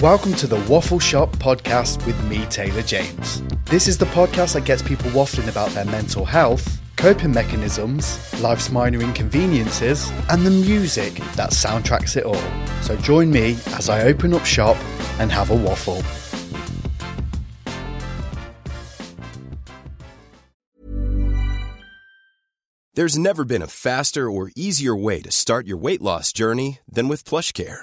Welcome to the Waffle Shop podcast with me, Taylor James. This is the podcast that gets people waffling about their mental health, coping mechanisms, life's minor inconveniences, and the music that soundtracks it all. So join me as I open up shop and have a waffle. There's never been a faster or easier way to start your weight loss journey than with PlushCare.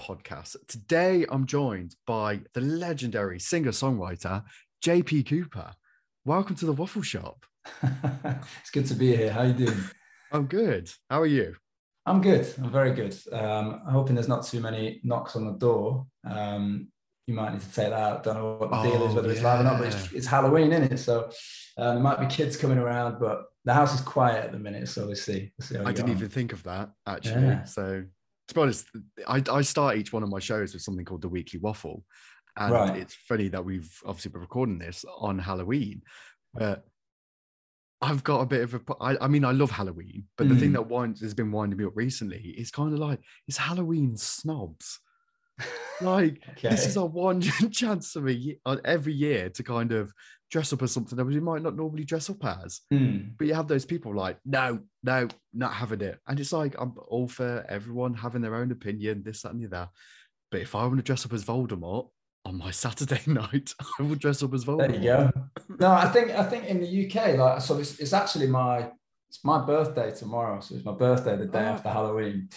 podcast. Today I'm joined by the legendary singer-songwriter JP Cooper. Welcome to the Waffle Shop. it's good to be here. How you doing? I'm good. How are you? I'm good. I'm very good. Um, I'm hoping there's not too many knocks on the door. Um, you might need to take that out. Don't know what the deal is, Oh, whether it's live or not, but it's, it's Halloween, isn't it? So um, there might be kids coming around, but the house is quiet at the minute. So we'll see. We'll see I didn't on. even think of that actually. Yeah. So to be honest, I, I start each one of my shows with something called the Weekly Waffle. And Right. it's funny that we've obviously been recording this on Halloween, but I've got a bit of a. I, I mean, I love Halloween, but the thing Mm. that winds, has been winding me up recently is kind of like it's Halloween snobs. Like this is Okay. our one chance for me every year to kind of dress up as something that we might not normally dress up as. Hmm. But you have those people like, no, no, not having it. And it's like, I'm all for everyone having their own opinion, this, that, and the other. But if I want to dress up as Voldemort on my Saturday night, I will dress up as Voldemort. There you go. No, I think I think in the UK, like so, it's, it's actually my it's my birthday tomorrow. So it's my birthday the day Oh. after Halloween.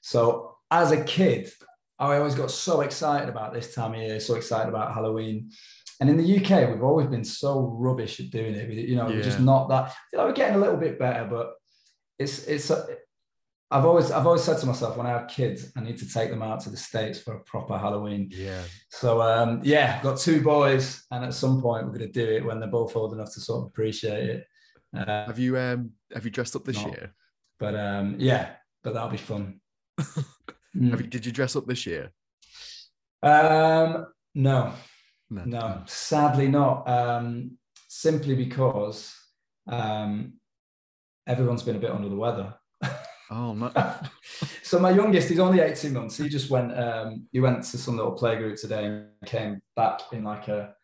So as a kid, I always got so excited about this time of year, so excited about Halloween. And in the UK, we've always been so rubbish at doing it. You know, we're just not that. I feel like we're getting a little bit better, but it's it's. I've always I've always said to myself when I have kids, I need to take them out to the states for a proper Halloween. Yeah. So um, yeah, I've got two boys, and at some point we're going to do it when they're both old enough to sort of appreciate it. Uh, Have you um have you dressed up this No. year? but um, yeah, but that'll be fun. Have Mm. you, did you dress up this year? Um, no, no, sadly not. Um, simply because um, everyone's been a bit under the weather. Oh no. so my youngest, he's only 18 months. He just went, um, he went to some little playgroup today and came back in like a,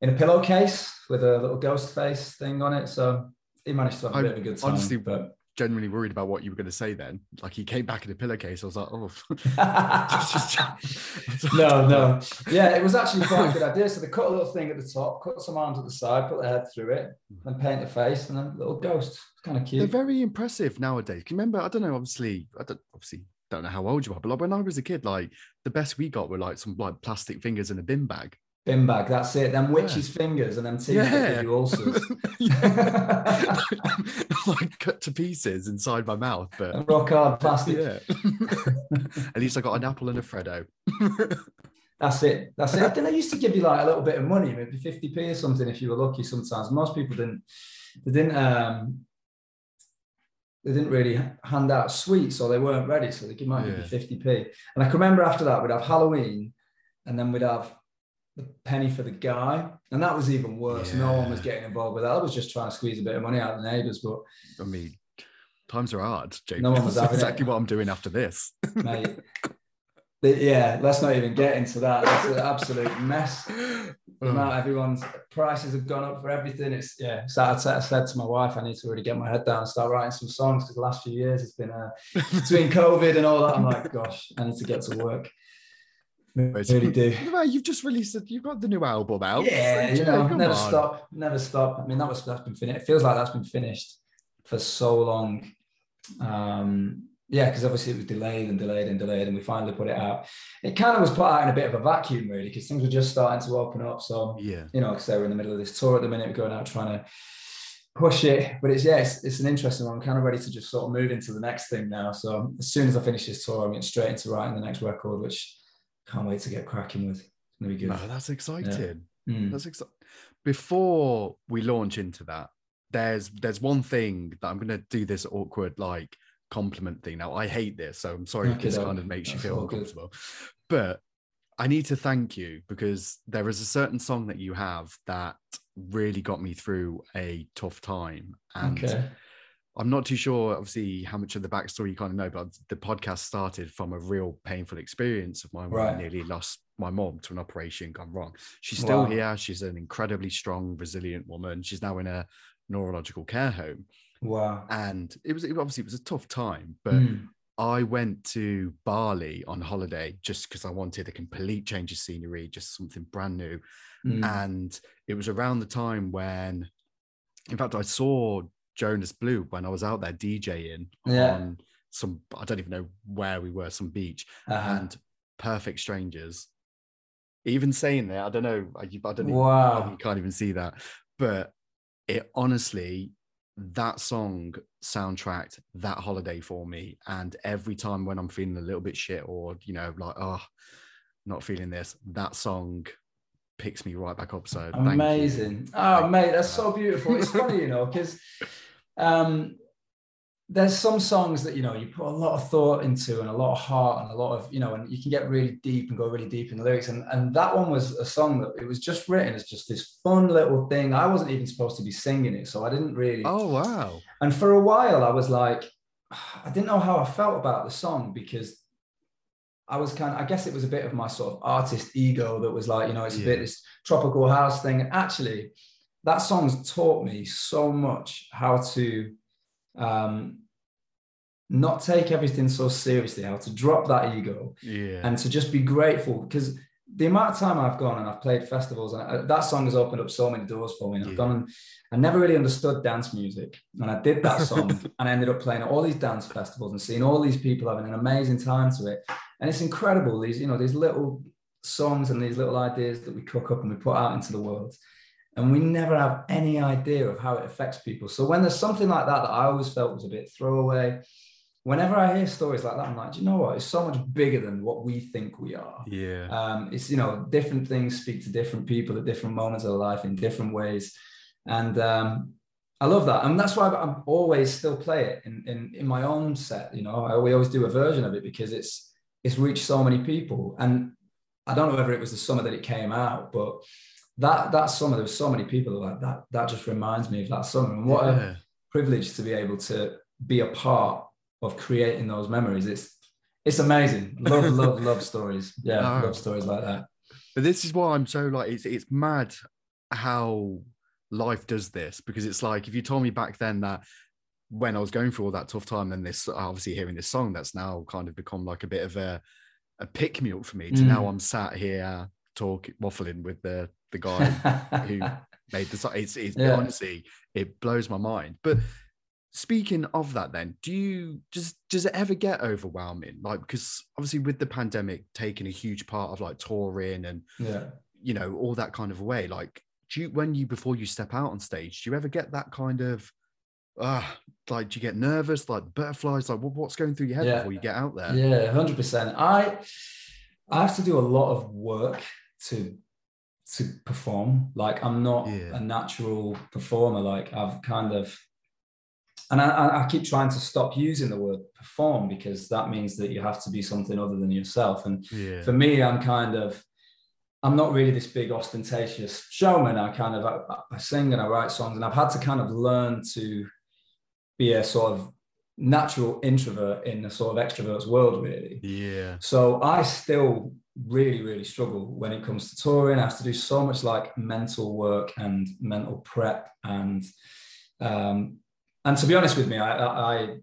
in a pillowcase with a little ghost face thing on it. So he managed to have a I'm bit of a good time. honestly- but Genuinely worried about what you were going to say then. Like he came back in a pillowcase. I was like, oh. no, no. Yeah, it was actually quite a good idea. So they cut a little thing at the top, cut some arms at the side, put their head through it, mm-hmm. and paint the face, and then a little ghost. It's kind of cute. They're very impressive nowadays. Can you remember? I don't know. Obviously, I don't obviously don't know how old you are, but like when I was a kid, like the best we got were like some like plastic fingers in a bin bag. Bin bag, that's it. Them witches' fingers and them teeth that Yeah. give you ulcers. Like cut to pieces inside my mouth, but And rock hard plastic. yeah. At least I got an apple and a Freddo. That's it. That's it. I think they used to give you like a little bit of money, maybe 50p or something if you were lucky sometimes. Most people didn't they didn't um they didn't really hand out sweets or they weren't ready, so they might give you 50p. And I can remember after that we'd have Halloween and then we'd have the penny for the guy. And that was even worse. No one was getting involved with that. I was just trying to squeeze a bit of money out of the neighbours, but I mean, times are hard, Jake. No one was That's having it. exactly what I'm doing after this. mate. yeah, let's not even get into that. That's an absolute mess. The amount everyone's prices have gone up for everything. It's yeah. So I said, said to my wife, I need to really get my head down and start writing some songs because the last few years it's been uh, between COVID and all that. I'm like, gosh, I need to get to work. Really do. You've just released it. You've got the new album out. Yeah, so, you know, never on. stop, never stop. I mean, that was that's been finished. It feels like that's been finished for so long. Um, yeah, because obviously it was delayed and delayed and delayed, and we finally put it out. It kind of was put out in a bit of a vacuum, really, because things were just starting to open up. So yeah, you know, because they were in the middle of this tour at the minute, we're going out trying to push it. But it's yeah, it's, it's an interesting one. I'm kind of ready to just sort of move into the next thing now. So as soon as I finish this tour, I'm getting straight into writing the next record, which can't wait to get cracking with. It's gonna be good. No, that's exciting. Yeah. Mm. That's exciting. Before we launch into that, there's there's one thing that I'm gonna do this awkward like compliment thing. Now I hate this, so I'm sorry if this kind of makes you feel uncomfortable. Good. But I need to thank you because there is a certain song that you have that really got me through a tough time. And okay. I'm not too sure, obviously, how much of the backstory you kind of know, but the podcast started from a real painful experience of mine right. I nearly lost my mom to an operation gone wrong. She's still wow. here. She's an incredibly strong, resilient woman. She's now in a neurological care home. Wow. And it was it, obviously it was a tough time, but mm. I went to Bali on holiday just because I wanted a complete change of scenery, just something brand new. Mm. And it was around the time when, in fact, I saw Jonas Blue when I was out there DJing yeah. on some, I don't even know where we were, some beach, uh-huh. and Perfect Strangers. Even saying that, I don't know, I, I don't wow. you can't even see that, but it honestly that song soundtracked that holiday for me. And every time when I'm feeling a little bit shit or, you know, like, oh, not feeling this, that song picks me right back up. So amazing. Oh, thank mate, that's so beautiful. It's funny, you know, because um, there's some songs that you know you put a lot of thought into and a lot of heart and a lot of you know and you can get really deep and go really deep in the lyrics. And and that one was a song that it was just written as just this fun little thing. I wasn't even supposed to be singing it so i didn't really oh wow. And for a while i was like i didn't know how i felt about the song because i was kind of i guess it was a bit of my sort of artist ego that was like you know it's yeah. a bit this tropical house thing. And actually that song's taught me so much how to um, not take everything so seriously, how to drop that ego yeah. and to just be grateful because the amount of time I've gone and I've played festivals and I, that song has opened up so many doors for me. And yeah. I've gone and I never really understood dance music. And I did that song and I ended up playing at all these dance festivals and seeing all these people having an amazing time to it. And it's incredible. These, you know, these little songs and these little ideas that we cook up and we put out into the world and we never have any idea of how it affects people. So when there's something like that that I always felt was a bit throwaway, whenever I hear stories like that, I'm like, do you know what? It's so much bigger than what we think we are. Yeah. Um, it's you know, different things speak to different people at different moments of life in different ways, and um, I love that, and that's why I'm always still play it in in, in my own set. You know, I, we always do a version of it because it's it's reached so many people, and I don't know whether it was the summer that it came out, but that that summer there was so many people like that that just reminds me of that summer and what yeah. a privilege to be able to be a part of creating those memories it's it's amazing love love love stories yeah love stories like that but this is why i'm so like it's it's mad how life does this because it's like if you told me back then that when I was going through all that tough time, then this obviously hearing this song that's now kind of become like a bit of a a pick me up for me. To mm. now I'm sat here talking waffling with the the guy who made the song. It's, it's yeah. honestly, it blows my mind. But speaking of that, then, do you just does it ever get overwhelming? Like, because obviously with the pandemic taking a huge part of like touring and yeah, you know, all that kind of way, like do you when you before you step out on stage, do you ever get that kind of uh like do you get nervous like butterflies like what, what's going through your head yeah. before you get out there yeah 100% i i have to do a lot of work to to perform. Like I'm not yeah. a natural performer. Like I've kind of, and I, I, keep trying to stop using the word perform because that means that you have to be something other than yourself. And yeah. for me, I'm kind of, I'm not really this big ostentatious showman. I kind of, I, I sing and I write songs, and I've had to kind of learn to be a sort of natural introvert in a sort of extrovert's world, really. Yeah. So I still really, really struggle when it comes to touring. I have to do so much like mental work and mental prep and um, and to be honest with me, I, I,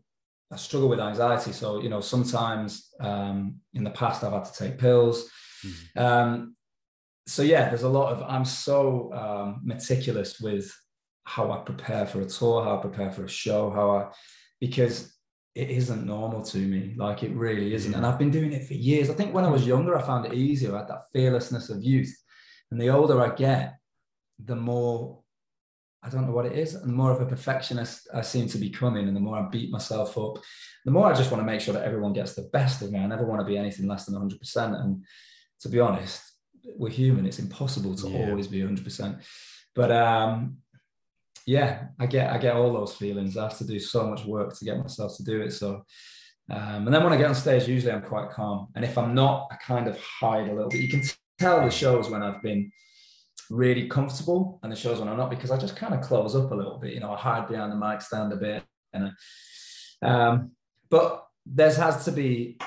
I struggle with anxiety. So you know, sometimes um, in the past I've had to take pills. Mm-hmm. Um, so yeah, there's a lot of I'm so um, meticulous with how I prepare for a tour, how I prepare for a show, how I because it isn't normal to me. Like it really isn't. And I've been doing it for years. I think when I was younger, I found it easier. I had that fearlessness of youth. And the older I get, the more I don't know what it is, and the more of a perfectionist I seem to be coming, and the more I beat myself up, the more I just want to make sure that everyone gets the best of me. I never want to be anything less than 100%. And to be honest, we're human. It's impossible to yeah. always be 100%. But um, yeah, I get I get all those feelings. I have to do so much work to get myself to do it. So, um, and then when I get on stage, usually I'm quite calm. And if I'm not, I kind of hide a little bit. You can tell the shows when I've been really comfortable, and the shows when I'm not, because I just kind of close up a little bit. You know, I hide behind the mic stand a bit, and um, but there's has to be.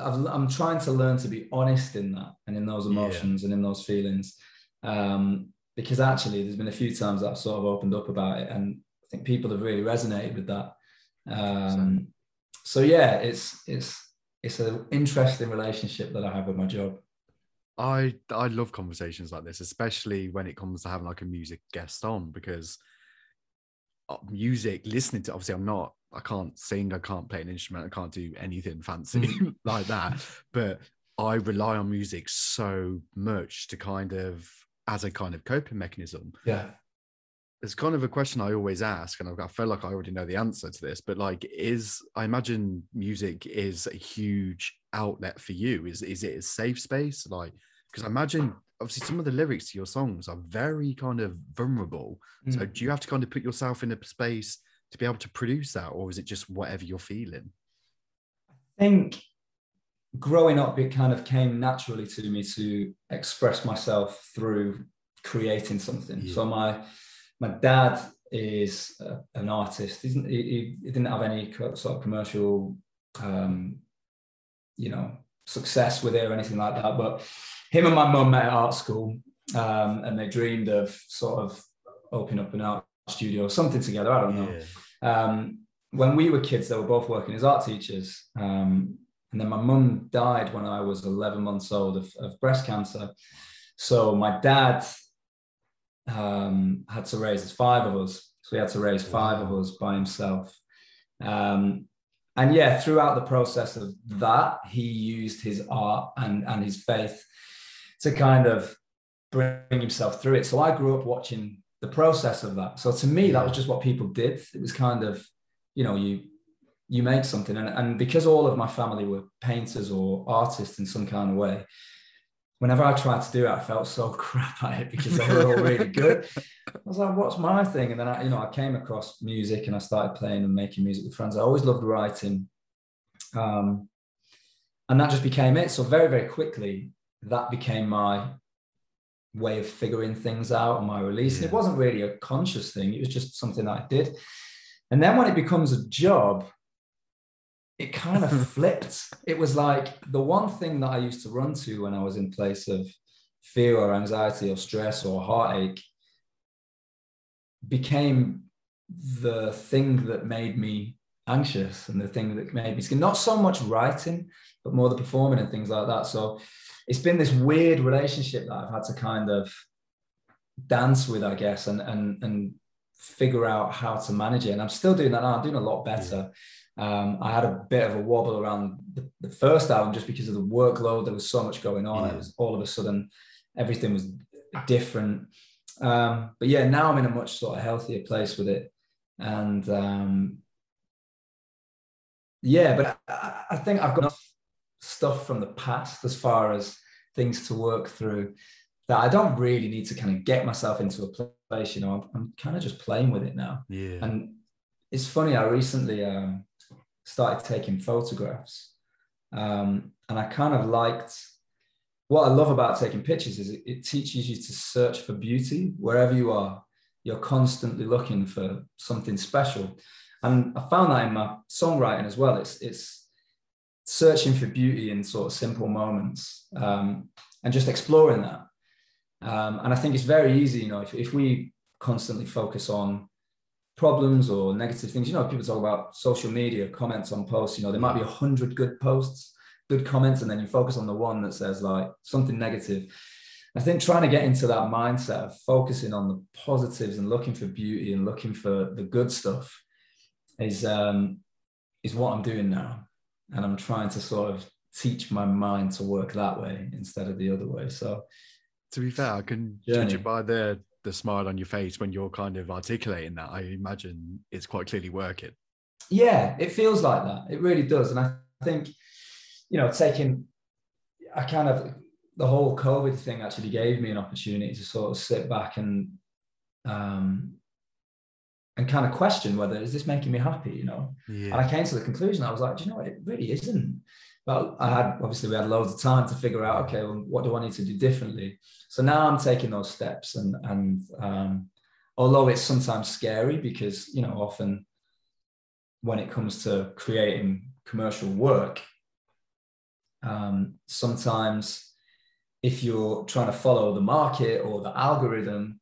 i am trying to learn to be honest in that and in those emotions yeah. and in those feelings. Um, because actually there's been a few times that I've sort of opened up about it and I think people have really resonated with that. Um, so yeah, it's it's it's an interesting relationship that I have with my job. I I love conversations like this, especially when it comes to having like a music guest on because uh, music listening to obviously I'm not I can't sing, I can't play an instrument, I can't do anything fancy mm. like that, but I rely on music so much to kind of as a kind of coping mechanism. Yeah. It's kind of a question I always ask, and I feel like I already know the answer to this, but like, is I imagine music is a huge outlet for you? Is is it a safe space? Like, because I imagine obviously some of the lyrics to your songs are very kind of vulnerable. Mm. So do you have to kind of put yourself in a space to be able to produce that, or is it just whatever you're feeling? I think growing up, it kind of came naturally to me to express myself through creating something. Yeah. So my my dad is a, an artist. He, he, he, didn't have any sort of commercial, um, you know, success with it or anything like that. But him and my mum met at art school, um, and they dreamed of sort of opening up an art studio or something together. I don't know. Yeah. Um, when we were kids, they were both working as art teachers. Um, and then my mum died when I was 11 months old of, of breast cancer. So my dad um, had to raise five of us. So he had to raise five of us by himself. Um, and yeah, throughout the process of that, he used his art and, and his faith to kind of bring himself through it. So I grew up watching the process of that. So to me, that was just what people did. It was kind of, you know, you you make something. And, and because all of my family were painters or artists in some kind of way, whenever I tried to do it, I felt so crap at it because they were all really good. I was like, what's my thing? And then I, you know, I came across music and I started playing and making music with friends. I always loved writing. Um, and that just became it. So very, very quickly, that became my way of figuring things out and my release. Yeah. And it wasn't really a conscious thing. It was just something I did. And then when it becomes a job, it kind of flipped. It was like the one thing that I used to run to when I was in place of fear or anxiety or stress or heartache became the thing that made me anxious and the thing that made me. Not so much writing, but more the performing and things like that. So it's been this weird relationship that I've had to kind of dance with, I guess, and and and figure out how to manage it. And I'm still doing that now. I'm doing a lot better. Um, I had a bit of a wobble around the, the, first album just because of the workload. There was so much going on. Yeah. It was all of a sudden everything was different. Um, but yeah, now I'm in a much sort of healthier place with it. And um, yeah, but I, I think I've got enough stuff from the past as far as things to work through that I don't really need to kind of get myself into a place. You know, I'm, I'm kind of just playing with it now. Yeah. And it's funny. I recently um, started taking photographs. Um, and I kind of liked what I love about taking pictures is it, it teaches you to search for beauty wherever you are. You're constantly looking for something special. And I found that in my songwriting as well. It's it's searching for beauty in sort of simple moments um, and just exploring that. Um, and I think it's very easy, you know, if, if we constantly focus on problems or negative things, you know, people talk about social media comments on posts, you know, there might be a hundred good posts, good comments, and then you focus on the one that says like something negative. I think trying to get into that mindset of focusing on the positives and looking for beauty and looking for the good stuff is um, is what I'm doing now, and I'm trying to sort of teach my mind to work that way instead of the other way. So, to be fair, I can journey. judge it by the the smile on your face when you're kind of articulating that. I imagine it's quite clearly working. Yeah, it feels like that. It really does, and I think you know, taking I kind of the whole COVID thing actually gave me an opportunity to sort of sit back and um, and kind of question whether is this making me happy, you know? Yeah. And I came to the conclusion I was like, do you know what? It really isn't. But I had obviously we had loads of time to figure out, okay, well, what do I need to do differently? So now I'm taking those steps, and and um, although it's sometimes scary because you know often when it comes to creating commercial work, um, sometimes if you're trying to follow the market or the algorithm,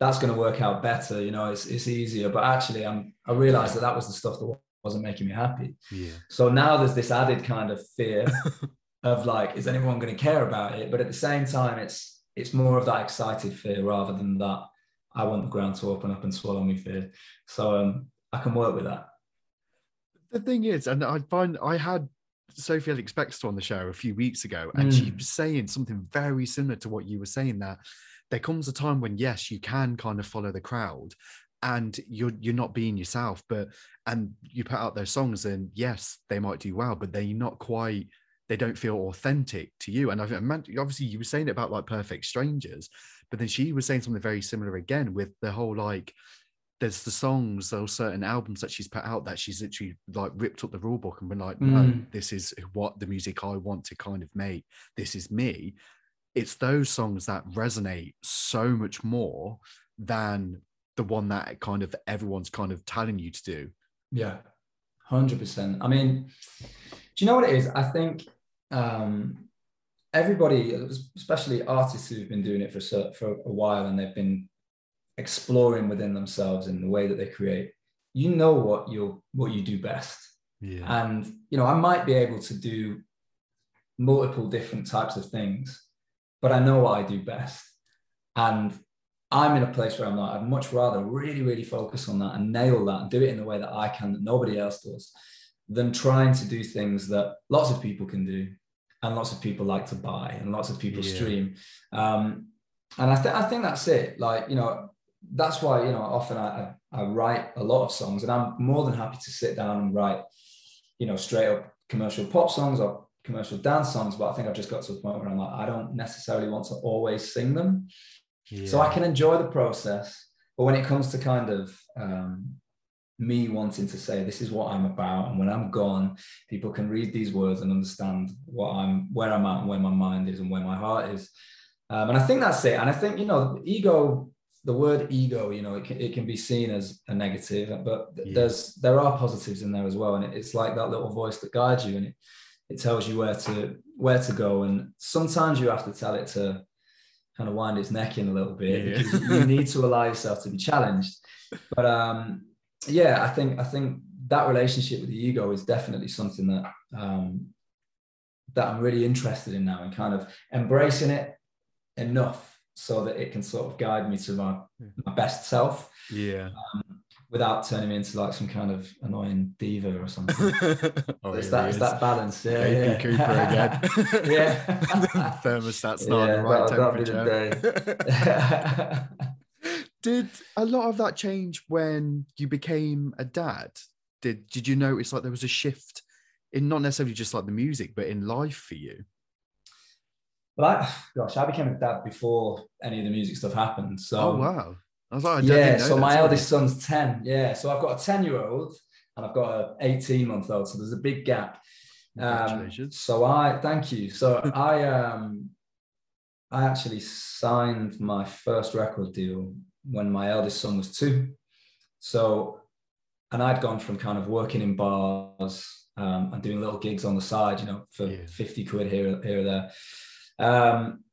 that's going to work out better. You know, it's, it's easier. But actually, I'm, I realized that that was the stuff that wasn't making me happy. Yeah. So now there's this added kind of fear of like, is anyone going to care about it? But at the same time, it's it's more of that excited fear rather than that I want the ground to open up and swallow me fear. So um, I can work with that. The thing is, and I find I had Sophie Ellis-Bextor on the show a few weeks ago, and mm. she was saying something very similar to what you were saying that there comes a time when yes, you can kind of follow the crowd and you're you're not being yourself, but and you put out those songs and yes, they might do well, but they're not quite they don't feel authentic to you. And I've obviously you were saying it about like perfect strangers, but then she was saying something very similar again with the whole like there's the songs or certain albums that she's put out that she's literally like ripped up the rule book and been like, no, mm. this is what the music I want to kind of make. This is me. It's those songs that resonate so much more than the one that kind of everyone's kind of telling you to do. Yeah, hundred percent. I mean, do you know what it is? I think um, everybody, especially artists who've been doing it for a, for a while and they've been exploring within themselves in the way that they create you know what you what you do best yeah. and you know i might be able to do multiple different types of things but i know what i do best and i'm in a place where i'm like i'd much rather really really focus on that and nail that and do it in the way that i can that nobody else does than trying to do things that lots of people can do and lots of people like to buy and lots of people yeah. stream. Um, and I, th- I think that's it. Like you know that's why you know often I, I write a lot of songs and i'm more than happy to sit down and write you know straight up commercial pop songs or commercial dance songs but i think i've just got to a point where i'm like i don't necessarily want to always sing them yeah. so i can enjoy the process but when it comes to kind of um, me wanting to say this is what i'm about and when i'm gone people can read these words and understand what i'm where i'm at and where my mind is and where my heart is um, and i think that's it and i think you know ego the word ego, you know, it can, it can be seen as a negative, but yeah. there's there are positives in there as well, and it, it's like that little voice that guides you, and it it tells you where to where to go, and sometimes you have to tell it to kind of wind its neck in a little bit yeah. because you need to allow yourself to be challenged. But um, yeah, I think I think that relationship with the ego is definitely something that um, that I'm really interested in now, and kind of embracing it enough so that it can sort of guide me to my, my best self. Yeah. Um, without turning me into like some kind of annoying diva or something. oh, it's, that, it's that balance. Yeah. yeah. Cooper again. yeah. Thermostat's not yeah, the right temperature. did a lot of that change when you became a dad? Did did you notice like there was a shift in not necessarily just like the music, but in life for you? Well, I, gosh, I became a dad before any of the music stuff happened. So, oh wow, I was like, yeah. So my eldest son's ten. Yeah, so I've got a ten-year-old and I've got an eighteen-month-old. So there's a big gap. Um, so I thank you. So I um, I actually signed my first record deal when my eldest son was two. So and I'd gone from kind of working in bars um, and doing little gigs on the side, you know, for yeah. 50 quid here, here or there. Um,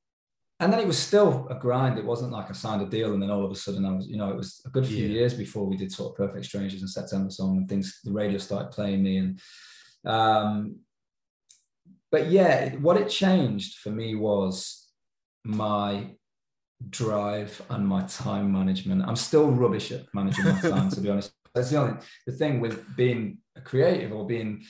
and then it was still a grind. It wasn't like I signed a deal and then all of a sudden I was, you know, it was a good few yeah. years before we did sort of Perfect Strangers and September Song and things, the radio started playing me. And, um, but yeah, what it changed for me was my drive and my time management. I'm still rubbish at managing my time, to be honest. That's the only the thing with being a creative or being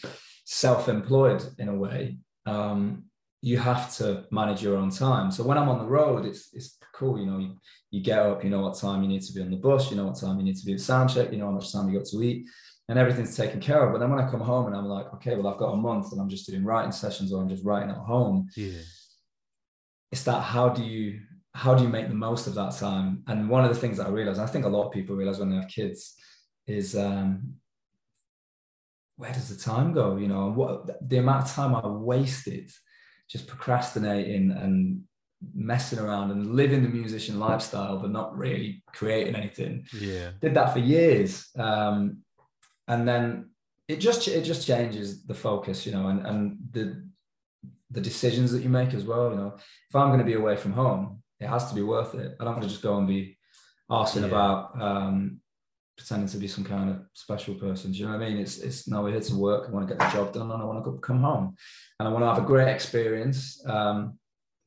self-employed in a way. Um, you have to manage your own time. So when I'm on the road, it's it's cool. You know, you, you get up, you know what time you need to be on the bus, you know what time you need to be at sound check, you know how much time you got to eat, and everything's taken care of. But then when I come home and I'm like, okay, well I've got a month and I'm just doing writing sessions or I'm just writing at home. Yeah. It's that how do you how do you make the most of that time? And one of the things that I realized, I think a lot of people realize when they have kids, is um, where does the time go? You know, what the amount of time I wasted just procrastinating and messing around and living the musician lifestyle, but not really creating anything. Yeah, did that for years, um, and then it just it just changes the focus, you know, and and the the decisions that you make as well. You know, if I'm going to be away from home, it has to be worth it. I don't want to just go and be asking yeah. about um, pretending to be some kind of special person. Do you know what I mean? It's it's no, we're here to work. I want to get the job done, and I want to come home, and I want to have a great experience. Um,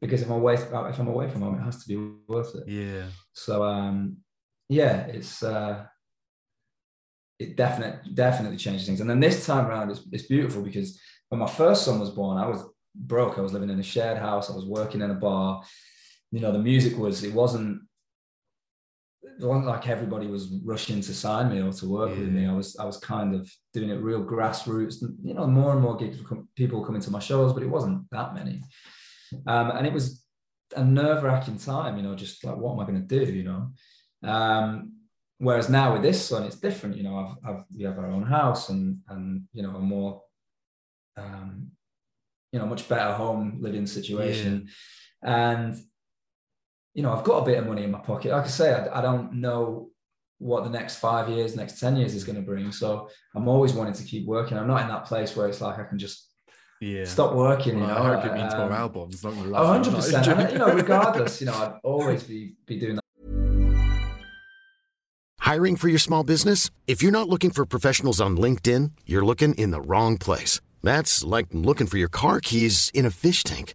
because if I'm away, if I'm away from home, it has to be worth it. Yeah. So um, yeah, it's uh, it definitely definitely changes things. And then this time around, it's it's beautiful because when my first son was born, I was broke. I was living in a shared house. I was working in a bar you know the music was it wasn't it wasn't like everybody was rushing to sign me or to work yeah. with me. I was I was kind of doing it real grassroots. You know, more and more gigs, people coming to my shows, but it wasn't that many. Um, and it was a nerve wracking time. You know, just like what am I going to do? You know. Um, whereas now with this son, it's different. You know, I've, I've we have our own house and and you know a more um, you know much better home living situation, yeah. and you know, I've got a bit of money in my pocket. Like I say, I, I don't know what the next five years, next 10 years is going to bring. So I'm always wanting to keep working. I'm not in that place where it's like I can just yeah. stop working. Well, you know, I hope it means more um, albums. Not oh, 100 percent. You know, regardless, you know, I'd always be be doing that. Hiring for your small business? If you're not looking for professionals on LinkedIn, you're looking in the wrong place. That's like looking for your car keys in a fish tank.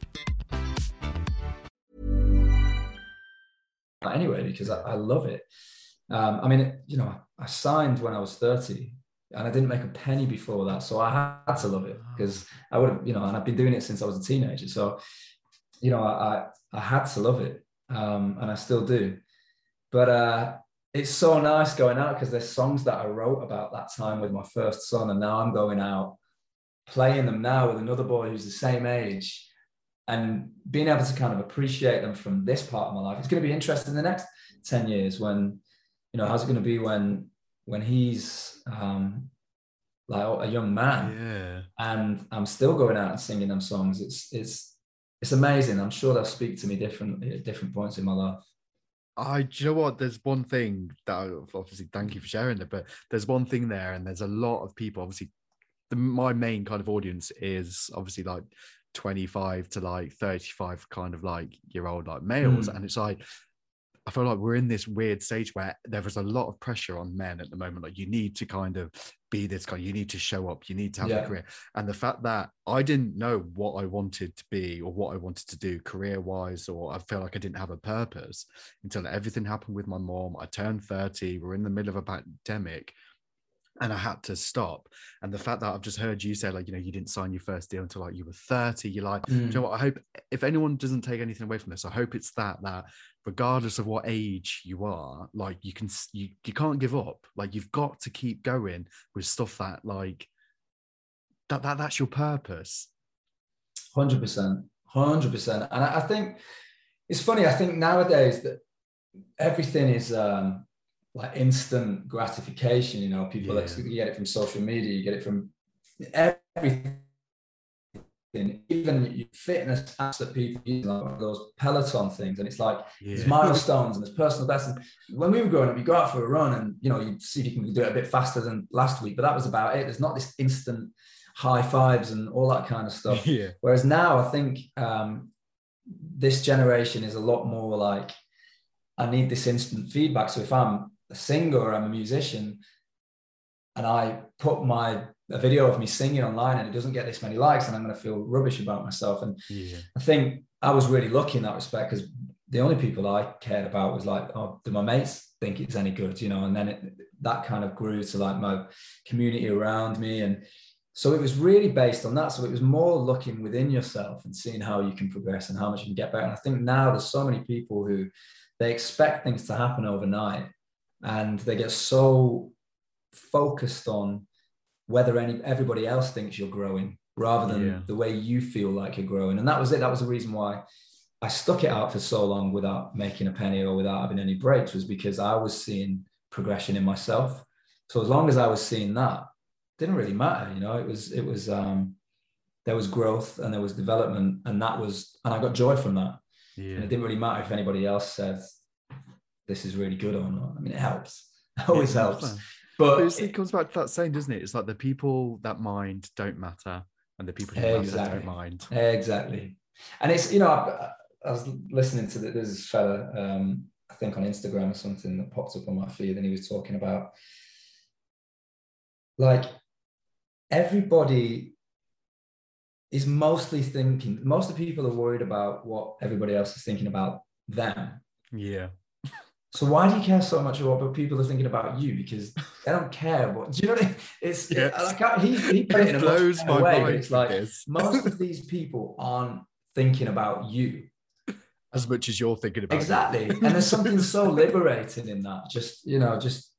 Anyway, because I, I love it. Um, I mean, you know, I signed when I was 30 and I didn't make a penny before that. So I had to love it because I would have, you know, and I've been doing it since I was a teenager. So, you know, I, I had to love it. Um, and I still do. But uh, it's so nice going out because there's songs that I wrote about that time with my first son. And now I'm going out playing them now with another boy who's the same age and being able to kind of appreciate them from this part of my life. It's going to be interesting the next 10 years when, you know, how's it going to be when when he's um, like a young man, yeah. and I'm still going out and singing them songs. It's it's it's amazing. I'm sure they'll speak to me differently at different points in my life. I, do you know what? There's one thing that I, obviously thank you for sharing it, but there's one thing there, and there's a lot of people. Obviously, the, my main kind of audience is obviously like 25 to like 35 kind of like year old like males, mm. and it's like I feel like we're in this weird stage where there is a lot of pressure on men at the moment. Like you need to kind of be this guy, you need to show up, you need to have Yeah. a career. And the fact that I didn't know what I wanted to be or what I wanted to do career wise, or I feel like I didn't have a purpose until everything happened with my mom. I turned 30, we're in the middle of a pandemic. And I had to stop. And the fact that I've just heard you say, like, you know, you didn't sign your first deal until like you were 30, you're like, do you Mm. know what? I hope if anyone doesn't take anything away from this, I hope it's that that regardless of what age you are, like you can you you can't give up. Like you've got to keep going with stuff that like that that that's your purpose. Hundred percent, hundred percent. And I, I think it's funny. I think nowadays that everything is um, like instant gratification. You know, people Yeah. you get it from social media, you get it from everything. Even fitness apps that people use, like those Peloton things, and it's like there's milestones and there's personal bests. And when we were growing up, you go out for a run and you know you see if you can do it a bit faster than last week, but that was about it. There's not this instant high fives and all that kind of stuff. yeah. Whereas now, I think um, this generation is a lot more like, I need this instant feedback. So if I'm a singer or I'm a musician, and I put my a video of me singing online and it doesn't get this many likes, and I'm going to feel rubbish about myself. And Yeah. I think I was really lucky in that respect because the only people I cared about was like, oh, do my mates think it's any good, you know? And then it, that kind of grew to like my community around me, and so it was really based on that. So it was more looking within yourself and seeing how you can progress and how much you can get better. And I think now there's so many people who they expect things to happen overnight, and they get so focused on whether any everybody else thinks you're growing rather than Yeah. the way you feel like you're growing. And that was it. That was the reason why I stuck it out for so long without making a penny or without having any breaks was because I was seeing progression in myself. So as long as I was seeing that, didn't really matter. You know, it was it was um there was growth and there was development and that was and I got joy from that. And it didn't really matter if anybody else said this is really good or not. I mean, it helps. It always Yeah, helps. But But it's- it comes back to that saying, doesn't it? It's like the people that mind don't matter, and the people who matter Exactly. don't mind. Exactly. And it's, you know, I, I was listening to the, this fella, um, I think on Instagram or something that popped up on my feed, and he was talking about like everybody is mostly thinking, most of the people are worried about what everybody else is thinking about them. Yeah. So why do you care so much about what people are thinking about you? Because they don't care. What do you know? What I mean? It's Yes. like he, he put it in a It much blows my way, mind. it's like most of these people aren't thinking about you as much as you're thinking about. it. exactly and there's something so liberating in that just you know just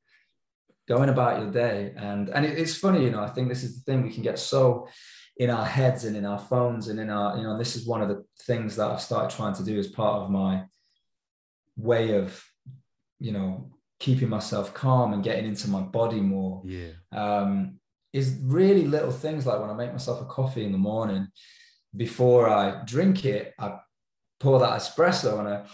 going about your day and and it, it's funny you know i think this is the thing we can get so in our heads and in our phones and in our you know this is one of the things that i've started trying to do as part of my way of you know keeping myself calm and getting into my body more Yeah. um, is really little things like when I make myself a coffee in the morning, before I drink it, I pour that espresso and I,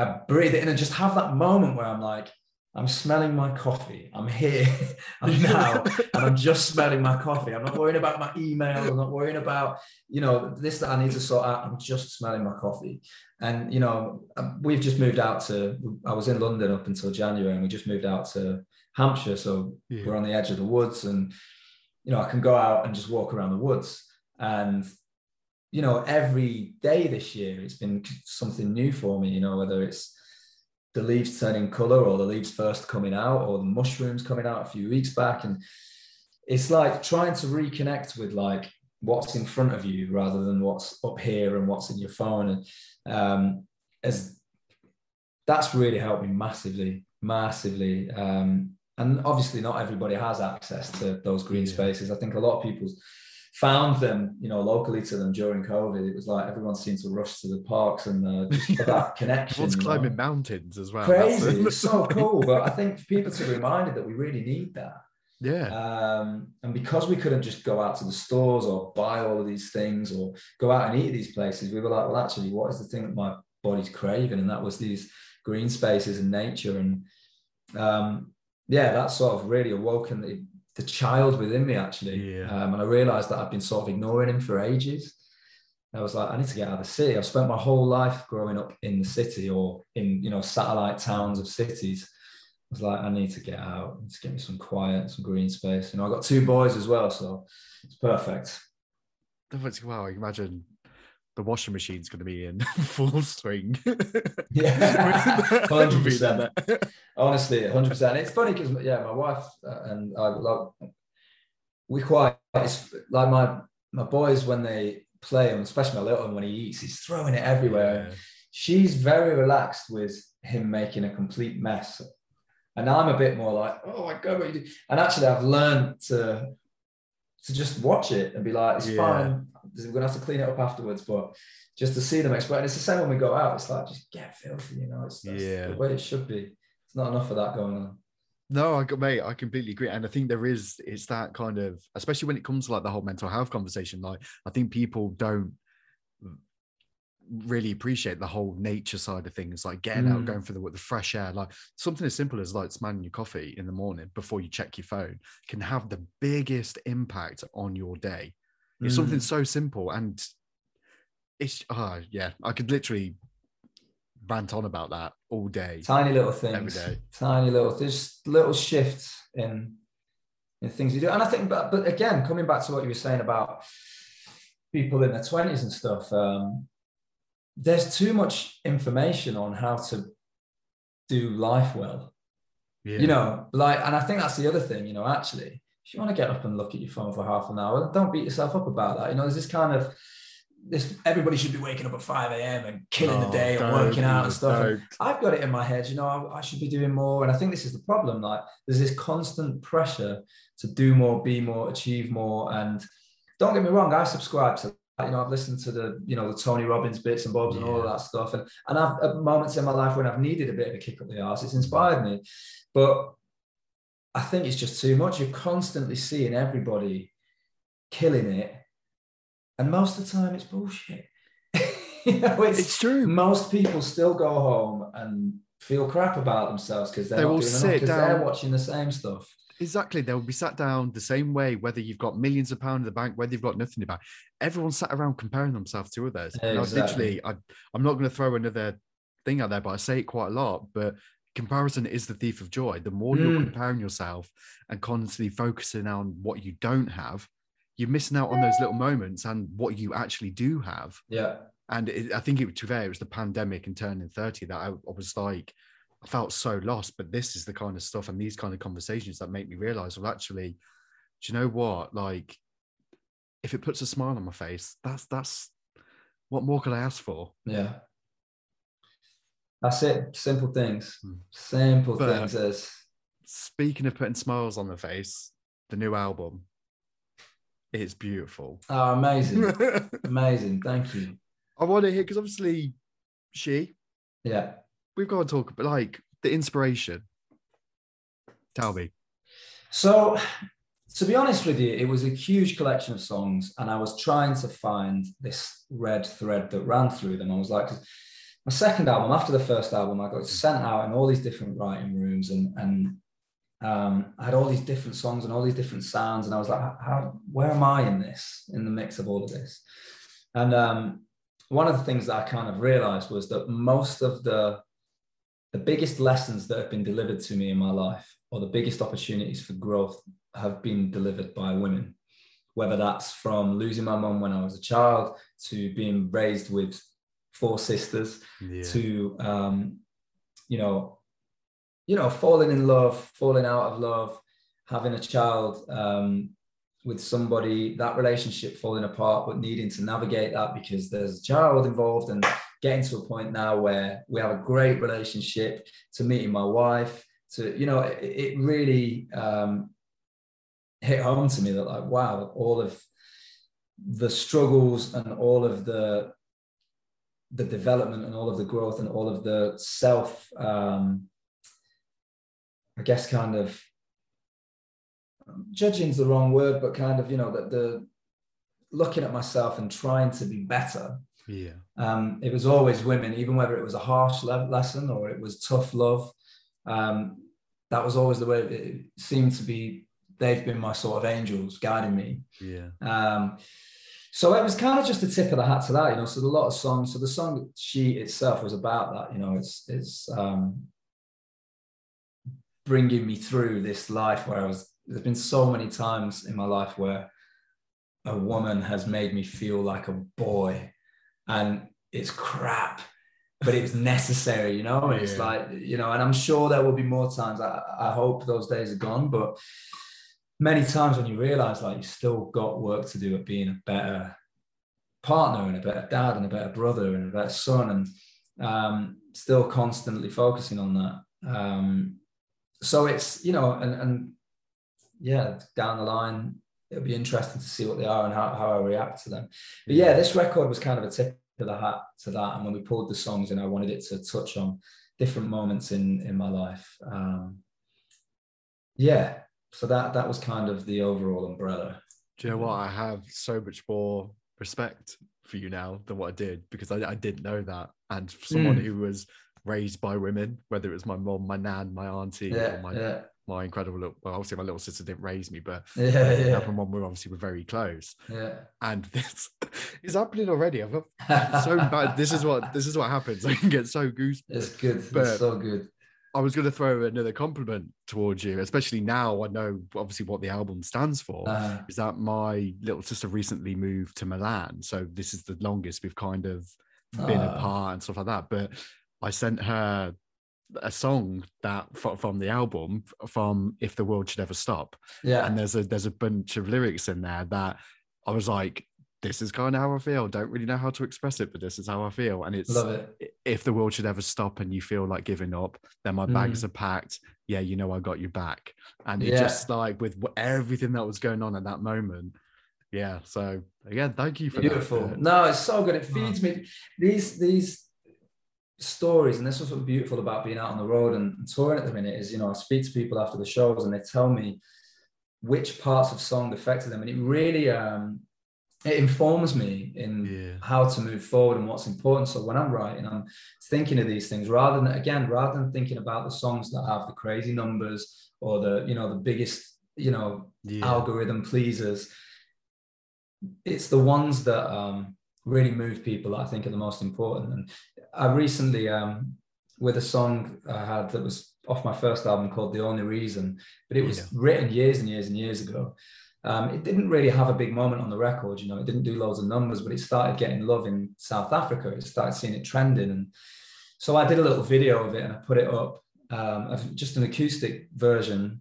I breathe it in and just have that moment where I'm like, I'm smelling my coffee. I'm here. I'm now. and I'm just smelling my coffee. I'm not worrying about my email. I'm not worrying about, you know, this that I need to sort out. I'm just smelling my coffee. And, you know, um, we've just moved out to, I was in London up until January and we just moved out to Hampshire. So Yeah. we're on the edge of the woods and, you know, I can go out and just walk around the woods. And, you know, every day this year, it's been something new for me, you know, whether it's, the leaves turning color or the leaves first coming out or the mushrooms coming out a few weeks back. And it's like trying to reconnect with like what's in front of you rather than what's up here and what's in your phone. And um as that's really helped me massively massively. Um and obviously not everybody has access to those green spaces. I think a lot of people found them you know locally to them during covid it was like everyone seemed to rush to the parks and uh, just for that connection Everyone's you know? climbing mountains as well. Crazy. It's so cool. But I think for people to be reminded that we really need that. Yeah. Um, and because we couldn't just go out to the stores or buy all of these things or go out and eat at these places, we were like, well, actually, what is the thing that my body's craving? And that was these green spaces and nature. And um, yeah, that sort of really awoken the, the child within me, actually. Yeah. Um, and I realized that I've been sort of ignoring him for ages. I was like, I need to get out of the city. I've spent my whole life growing up in the city or in, you know, satellite towns of cities. I was like, I need to get out, to get me some quiet, some green space. You know, I got two boys as well, so it's perfect. Wow, imagine the washing machine's going to be in full swing. yeah, hundred percent. Honestly, hundred percent. It's funny because yeah, my wife uh, and I like we quite it's like my my boys when they play, and especially my little one when he eats, he's throwing it everywhere. Yeah. She's very relaxed with him making a complete mess. And I'm a bit more like, oh my God, what you do? And actually, I've learned to to just watch it and be like, it's yeah. fine. We're gonna have to clean it up afterwards, but just to see them explode. And it's the same when we go out. It's like just get filthy, you know. It's yeah. the way it should be. It's not enough of that going on. No, I got mate, I completely agree. And I think there is it's that kind of especially when it comes to like the whole mental health conversation. Like I think people don't really appreciate the whole nature side of things, like getting mm. out, going for the, the fresh air, like something as simple as like smelling your coffee in the morning before you check your phone can have the biggest impact on your day. It's mm. something so simple and it's ah oh, yeah, I could literally rant on about that all day. Tiny little things. Every day. Tiny little, there's little shifts in in things you do. And I think, but but again, coming back to what you were saying about people in their twenties and stuff, um, there's too much information on how to do life well. Yeah. You know, like, and I think that's the other thing. You know, actually, if you want to get up and look at your phone for half an hour, don't beat yourself up about that. You know, there's this kind of this everybody should be waking up at 5 a.m. and killing the day and working out and stuff. And I've got it in my head, you know, I, I, should be doing more. And I think this is the problem. Like there's this constant pressure to do more, be more, achieve more. And don't get me wrong, I subscribe to you know, I've listened to the, you know, the Tony Robbins bits and bobs yeah. and all of that stuff. And and I've at moments in my life when I've needed a bit of a kick up the arse, it's inspired me. But I think it's just too much. You're constantly seeing everybody killing it and most of the time, it's bullshit. you know, it's, it's, true. Most people still go home and feel crap about themselves because they're they will sit down. They're watching the same stuff. Exactly. They will be sat down the same way, whether you've got millions of pounds in the bank, whether you've got nothing in the bank. Everyone's sat around comparing themselves to others. Exactly. And I literally, I, I'm not going to throw another thing out there, but I say it quite a lot. But comparison is the thief of joy. The more mm. you're comparing yourself and constantly focusing on what you don't have, you're missing out on those little moments and what you actually do have. Yeah. And it, I think it to fair, it was the pandemic and turning 30 that I, I, was like, I felt so lost. But this is the kind of stuff and these kind of conversations that make me realize, well, actually, do you know what? Like, if it puts a smile on my face, that's that's what more could I ask for? Yeah. That's it. Simple things. Hmm. Simple but things as speaking of putting smiles on the face, the new album, it's beautiful. Oh, amazing. amazing. Thank you. I want to hear because obviously she. Yeah. We've got to talk about like the inspiration. Tell me. So, to be honest with you, it was a huge collection of songs, and I was trying to find this red thread that ran through them. I was like, my second album, after the first album, I got sent out in all these different writing rooms, and and um, I had all these different songs and all these different sounds, and I was like, how, where am I in this, in the mix of all of this? And um, one of the things that I kind of realized was that most of the the biggest lessons that have been delivered to me in my life, or the biggest opportunities for growth, have been delivered by women. Whether that's from losing my mum when I was a child, to being raised with four sisters, yeah. to um, you know you know, falling in love, falling out of love, having a child um, with somebody, that relationship falling apart, but needing to navigate that because there's a child involved and getting to a point now where we have a great relationship to meeting my wife, to, you know, it, it really um, hit home to me that like, wow, all of the struggles and all of the the development and all of the growth and all of the self um, I guess kind of judging is the wrong word, but kind of, you know, that the looking at myself and trying to be better. Yeah. Um, it was always women, even whether it was a harsh lesson or it was tough love. Um, that was always the way it seemed to be. They've been my sort of angels guiding me. Yeah. Um, so it was kind of just a tip of the hat to that, you know. So a lot of songs. So the song "She" itself was about that, you know. It's it's um, bringing me through this life where I was. There's been so many times in my life where a woman has made me feel like a boy, and it's crap, but it's necessary, you know. Yeah. it's like you know, and I'm sure there will be more times. I, I hope those days are gone, but many times when you realize like you still got work to do at being a better partner and a better dad and a better brother and a better son and um, still constantly focusing on that um, so it's you know and, and yeah down the line it'll be interesting to see what they are and how, how i react to them but yeah this record was kind of a tip of the hat to that and when we pulled the songs and i wanted it to touch on different moments in in my life um, yeah so that that was kind of the overall umbrella. Do you know what? I have so much more respect for you now than what I did because I, I didn't know that. And someone mm. who was raised by women, whether it was my mom, my nan, my auntie, yeah, or my yeah. My incredible little, well, obviously my little sister didn't raise me, but yeah, yeah. my mom were obviously were very close. Yeah. And this is happening already. I've so bad. This is what this is what happens. I can get so goosebumps. It's good. But, it's so good. I was going to throw another compliment towards you, especially now I know obviously what the album stands for. Uh, is that my little sister recently moved to Milan, so this is the longest we've kind of been uh, apart and stuff like that. But I sent her a song that from the album from "If the World Should Ever Stop," yeah, and there's a there's a bunch of lyrics in there that I was like, this is kind of how I feel. Don't really know how to express it, but this is how I feel. And it's it. if the world should ever stop and you feel like giving up, then my bags mm. are packed. Yeah, you know I got you back. And it yeah. just like with everything that was going on at that moment. Yeah. So again, thank you for beautiful. That. No, it's so good. It feeds me these these stories, and this is what's beautiful about being out on the road and, touring at the minute is you know I speak to people after the shows and they tell me which parts of song affected them, and it really um it informs me in yeah. how to move forward and what's important. So when I'm writing, I'm thinking of these things rather than again, rather than thinking about the songs that have the crazy numbers or the you know the biggest you know yeah. algorithm pleasers. It's the ones that um, really move people that I think are the most important. And I recently, um, with a song I had that was off my first album called "The Only Reason," but it was yeah. written years and years and years ago um, it didn't really have a big moment on the record, you know, it didn't do loads of numbers, but it started getting love in South Africa. It started seeing it trending. And so I did a little video of it and I put it up, um, just an acoustic version.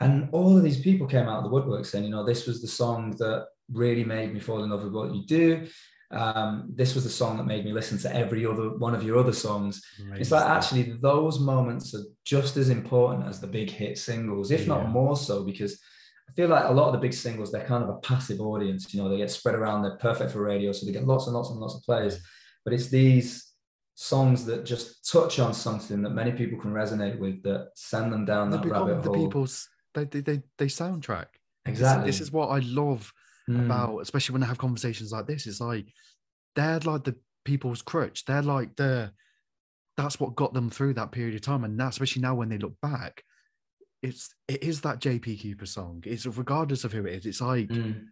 And all of these people came out of the woodwork saying, you know, this was the song that really made me fall in love with what you do. Um, this was the song that made me listen to every other one of your other songs. Amazing. It's like actually those moments are just as important as the big hit singles, if yeah. not more so, because I feel like a lot of the big singles, they're kind of a passive audience. You know, they get spread around, they're perfect for radio, so they get lots and lots and lots of plays. But it's these songs that just touch on something that many people can resonate with that send them down they that rabbit the hole. people's they, they they they soundtrack. Exactly. This, this is what I love mm. about, especially when I have conversations like this. It's like they're like the people's crutch. They're like the that's what got them through that period of time, and now, especially now when they look back, it's it is that JP Cooper song. It's regardless of who it is. It's like mm.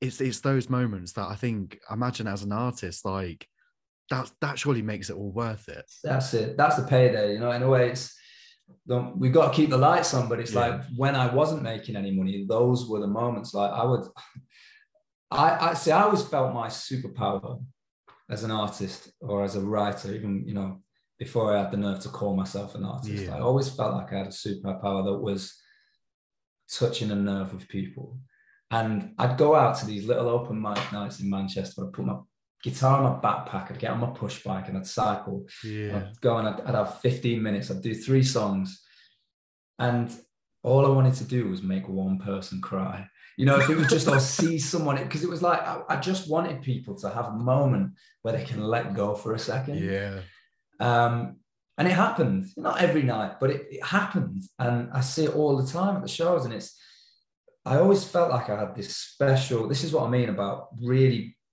it's it's those moments that I think imagine as an artist, like that that surely makes it all worth it. That's it. That's the payday. You know, in a way, it's we've got to keep the lights on. But it's yeah. like when I wasn't making any money, those were the moments. Like I would, I I see. I always felt my superpower as an artist or as a writer, even you know before I had the nerve to call myself an artist. Yeah. I always felt like I had a superpower that was touching a nerve with people. And I'd go out to these little open mic nights in Manchester. I'd put my guitar in my backpack, I'd get on my push bike and I'd cycle. Yeah. I'd go and I'd, I'd have 15 minutes, I'd do three songs. And all I wanted to do was make one person cry. You know, if it was just I'll see someone, because it was like I, I, just wanted people to have a moment where they can let go for a second. Yeah. Um, and it happened, not every night, but it, it happened. And I see it all the time at the shows. And it's, I always felt like I had this special, this is what I mean about really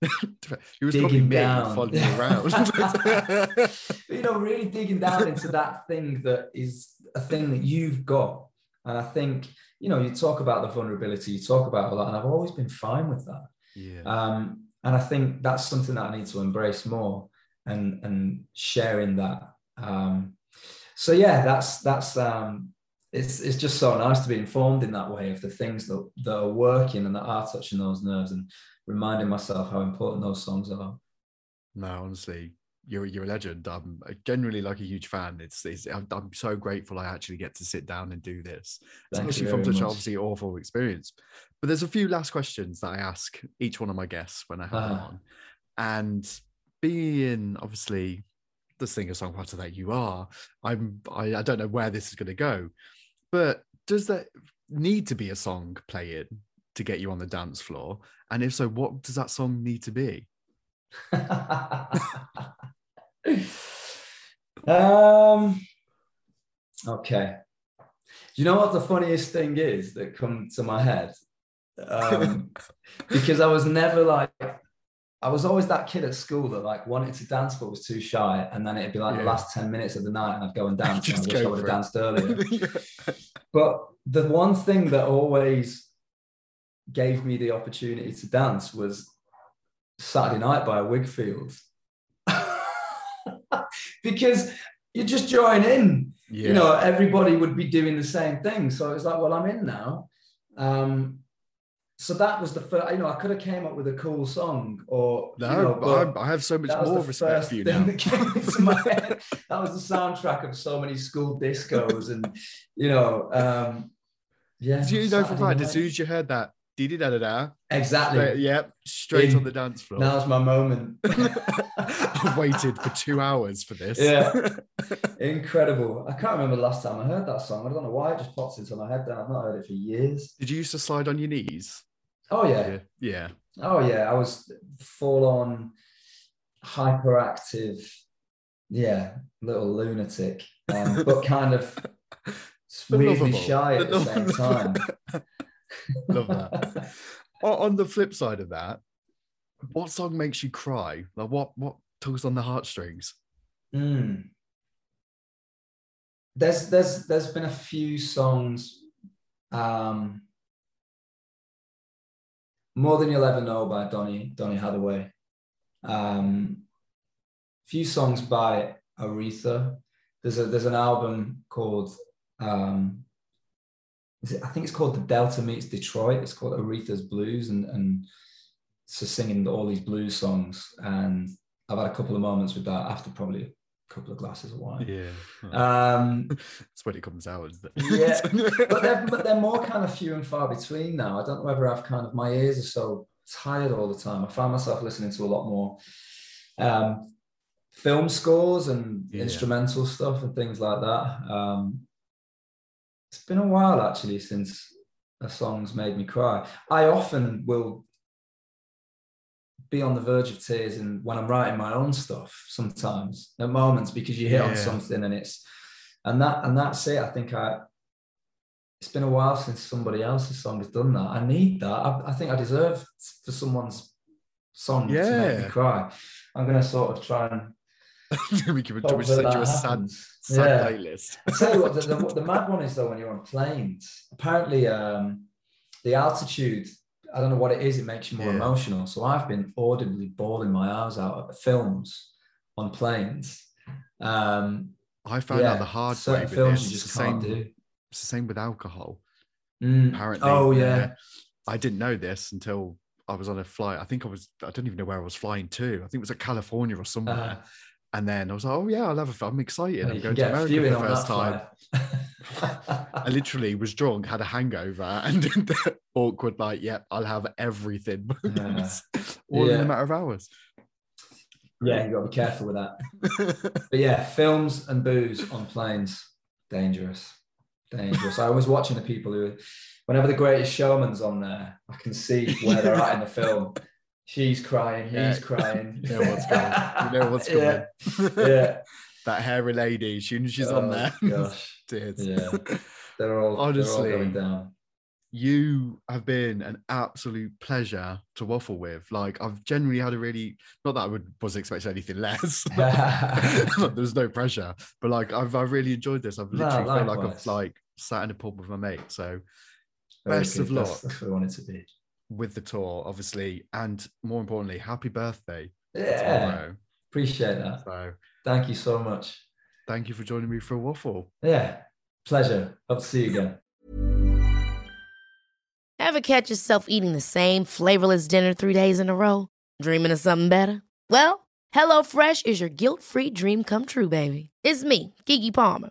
he was digging down, following around. you know, really digging down into that thing that is a thing that you've got. And I think, you know, you talk about the vulnerability, you talk about all that, and I've always been fine with that. Yeah. Um, and I think that's something that I need to embrace more and and sharing that. Um, so yeah, that's that's um, it's it's just so nice to be informed in that way of the things that that are working and that are touching those nerves and reminding myself how important those songs are. No, honestly, you're you're a legend. I'm generally like a huge fan. It's, it's I'm, I'm, so grateful I actually get to sit down and do this, Thank especially from such an obviously awful experience. But there's a few last questions that I ask each one of my guests when I have uh. them ah. on, and being obviously the singer songwriter that you are, I'm I, I don't know where this is going to go, but does that need to be a song playing to get you on the dance floor? And if so, what does that song need to be? Um, okay. Do you know what the funniest thing is that come to my head? Um, because I was never like, I was always that kid at school that like wanted to dance but was too shy, and then it'd be like yeah. the last ten minutes of the night, and I'd go and dance. and I wish I would have danced earlier. yeah. But the one thing that always gave me the opportunity to dance was Saturday night by Whigfield. because you just join in. Yeah. You know, everybody would be doing the same thing. So it's like, well, I'm in now. Um, so that was the first. You know, I could have came up with a cool song, or no, you know, I have so much more respect for you now. That, that, was the soundtrack of so many school discos, and you know, um, yeah. Do you know for fact, as soon as you heard that dee da da da. Exactly. Straight, yep. Straight In, on the dance floor. Now's my moment. I've waited for two hours for this. Yeah. Incredible. I can't remember the last time I heard that song. I don't know why it just pops into my head. Then I've not heard it for years. Did you used to slide on your knees? Oh yeah. Yeah. Oh yeah. I was full on hyperactive. Yeah, little lunatic, um, but kind of weirdly shy at the same time. Love that. on the flip side of that, what song makes you cry? Like what what tugs on the heartstrings? Mm. There's there's there's been a few songs. Um, More than you'll ever know by Donny Donny Hathaway. Um, few songs by Aretha. There's a there's an album called um, I think it's called The Delta Meets Detroit. It's called Aretha's Blues, and and so singing all these blues songs. And I've had a couple of moments with that after probably a couple of glasses of wine. Yeah, um, that's when it comes out. yeah, but they're, but they're more kind of few and far between now. I don't know whether I've kind of my ears are so tired all the time. I find myself listening to a lot more um, film scores and yeah. instrumental stuff and things like that. Um, it's been a while actually since a song's made me cry. I often will be on the verge of tears and when I'm writing my own stuff sometimes at moments because you hit yeah. on something and it's and that and that's it. I think I it's been a while since somebody else's song has done that. I need that. I, I think I deserve for someone's song yeah. to make me cry. I'm gonna sort of try and we do we send you a sad, sad yeah. playlist. Tell you what, the, the, the, mad one is though when you're on planes. Apparently, um, the altitude. I don't know what it is. It makes you more yeah. emotional. So I've been audibly bawling my eyes out at films on planes. Um, I found yeah, out the hard way with films just can't same, do. It's the same with alcohol. Mm. Apparently. Oh yeah. I didn't know this until I was on a flight. I think I was. I don't even know where I was flying to. I think it was at California or somewhere. Uh, and then I was like, oh yeah, I'll have a I'm excited. I'm going to America for the first time. I literally was drunk, had a hangover, and awkward, like, yep, yeah, I'll have everything. Yeah. All yeah. in a matter of hours. Yeah, you gotta be careful with that. but yeah, films and booze on planes, dangerous. Dangerous. I was watching the people who whenever the greatest showman's on there, I can see where they're at in the film. She's crying. Yeah. He's crying. you know what's going. You know what's going. Yeah. yeah. that hairy lady. She, she's oh, on there. Gosh. Tears. Yeah. They're all honestly they're all going down. You have been an absolute pleasure to waffle with. Like I've generally had a really not that I would was expecting anything less. There's no pressure, but like I've I really enjoyed this. I've literally no, felt like I've like sat in a pub with my mate. So best good. of luck. That's, that's what I want it to be. With the tour, obviously, and more importantly, happy birthday. Yeah. tomorrow. Appreciate that. So Thank you so much. thank you for joining me for a waffle. Yeah. Pleasure. Hope to see you again. Ever catch yourself eating the same flavorless dinner three days in a row? Dreaming of something better? Well, HelloFresh is your guilt-free dream come true, baby. It's me, Keke Palmer.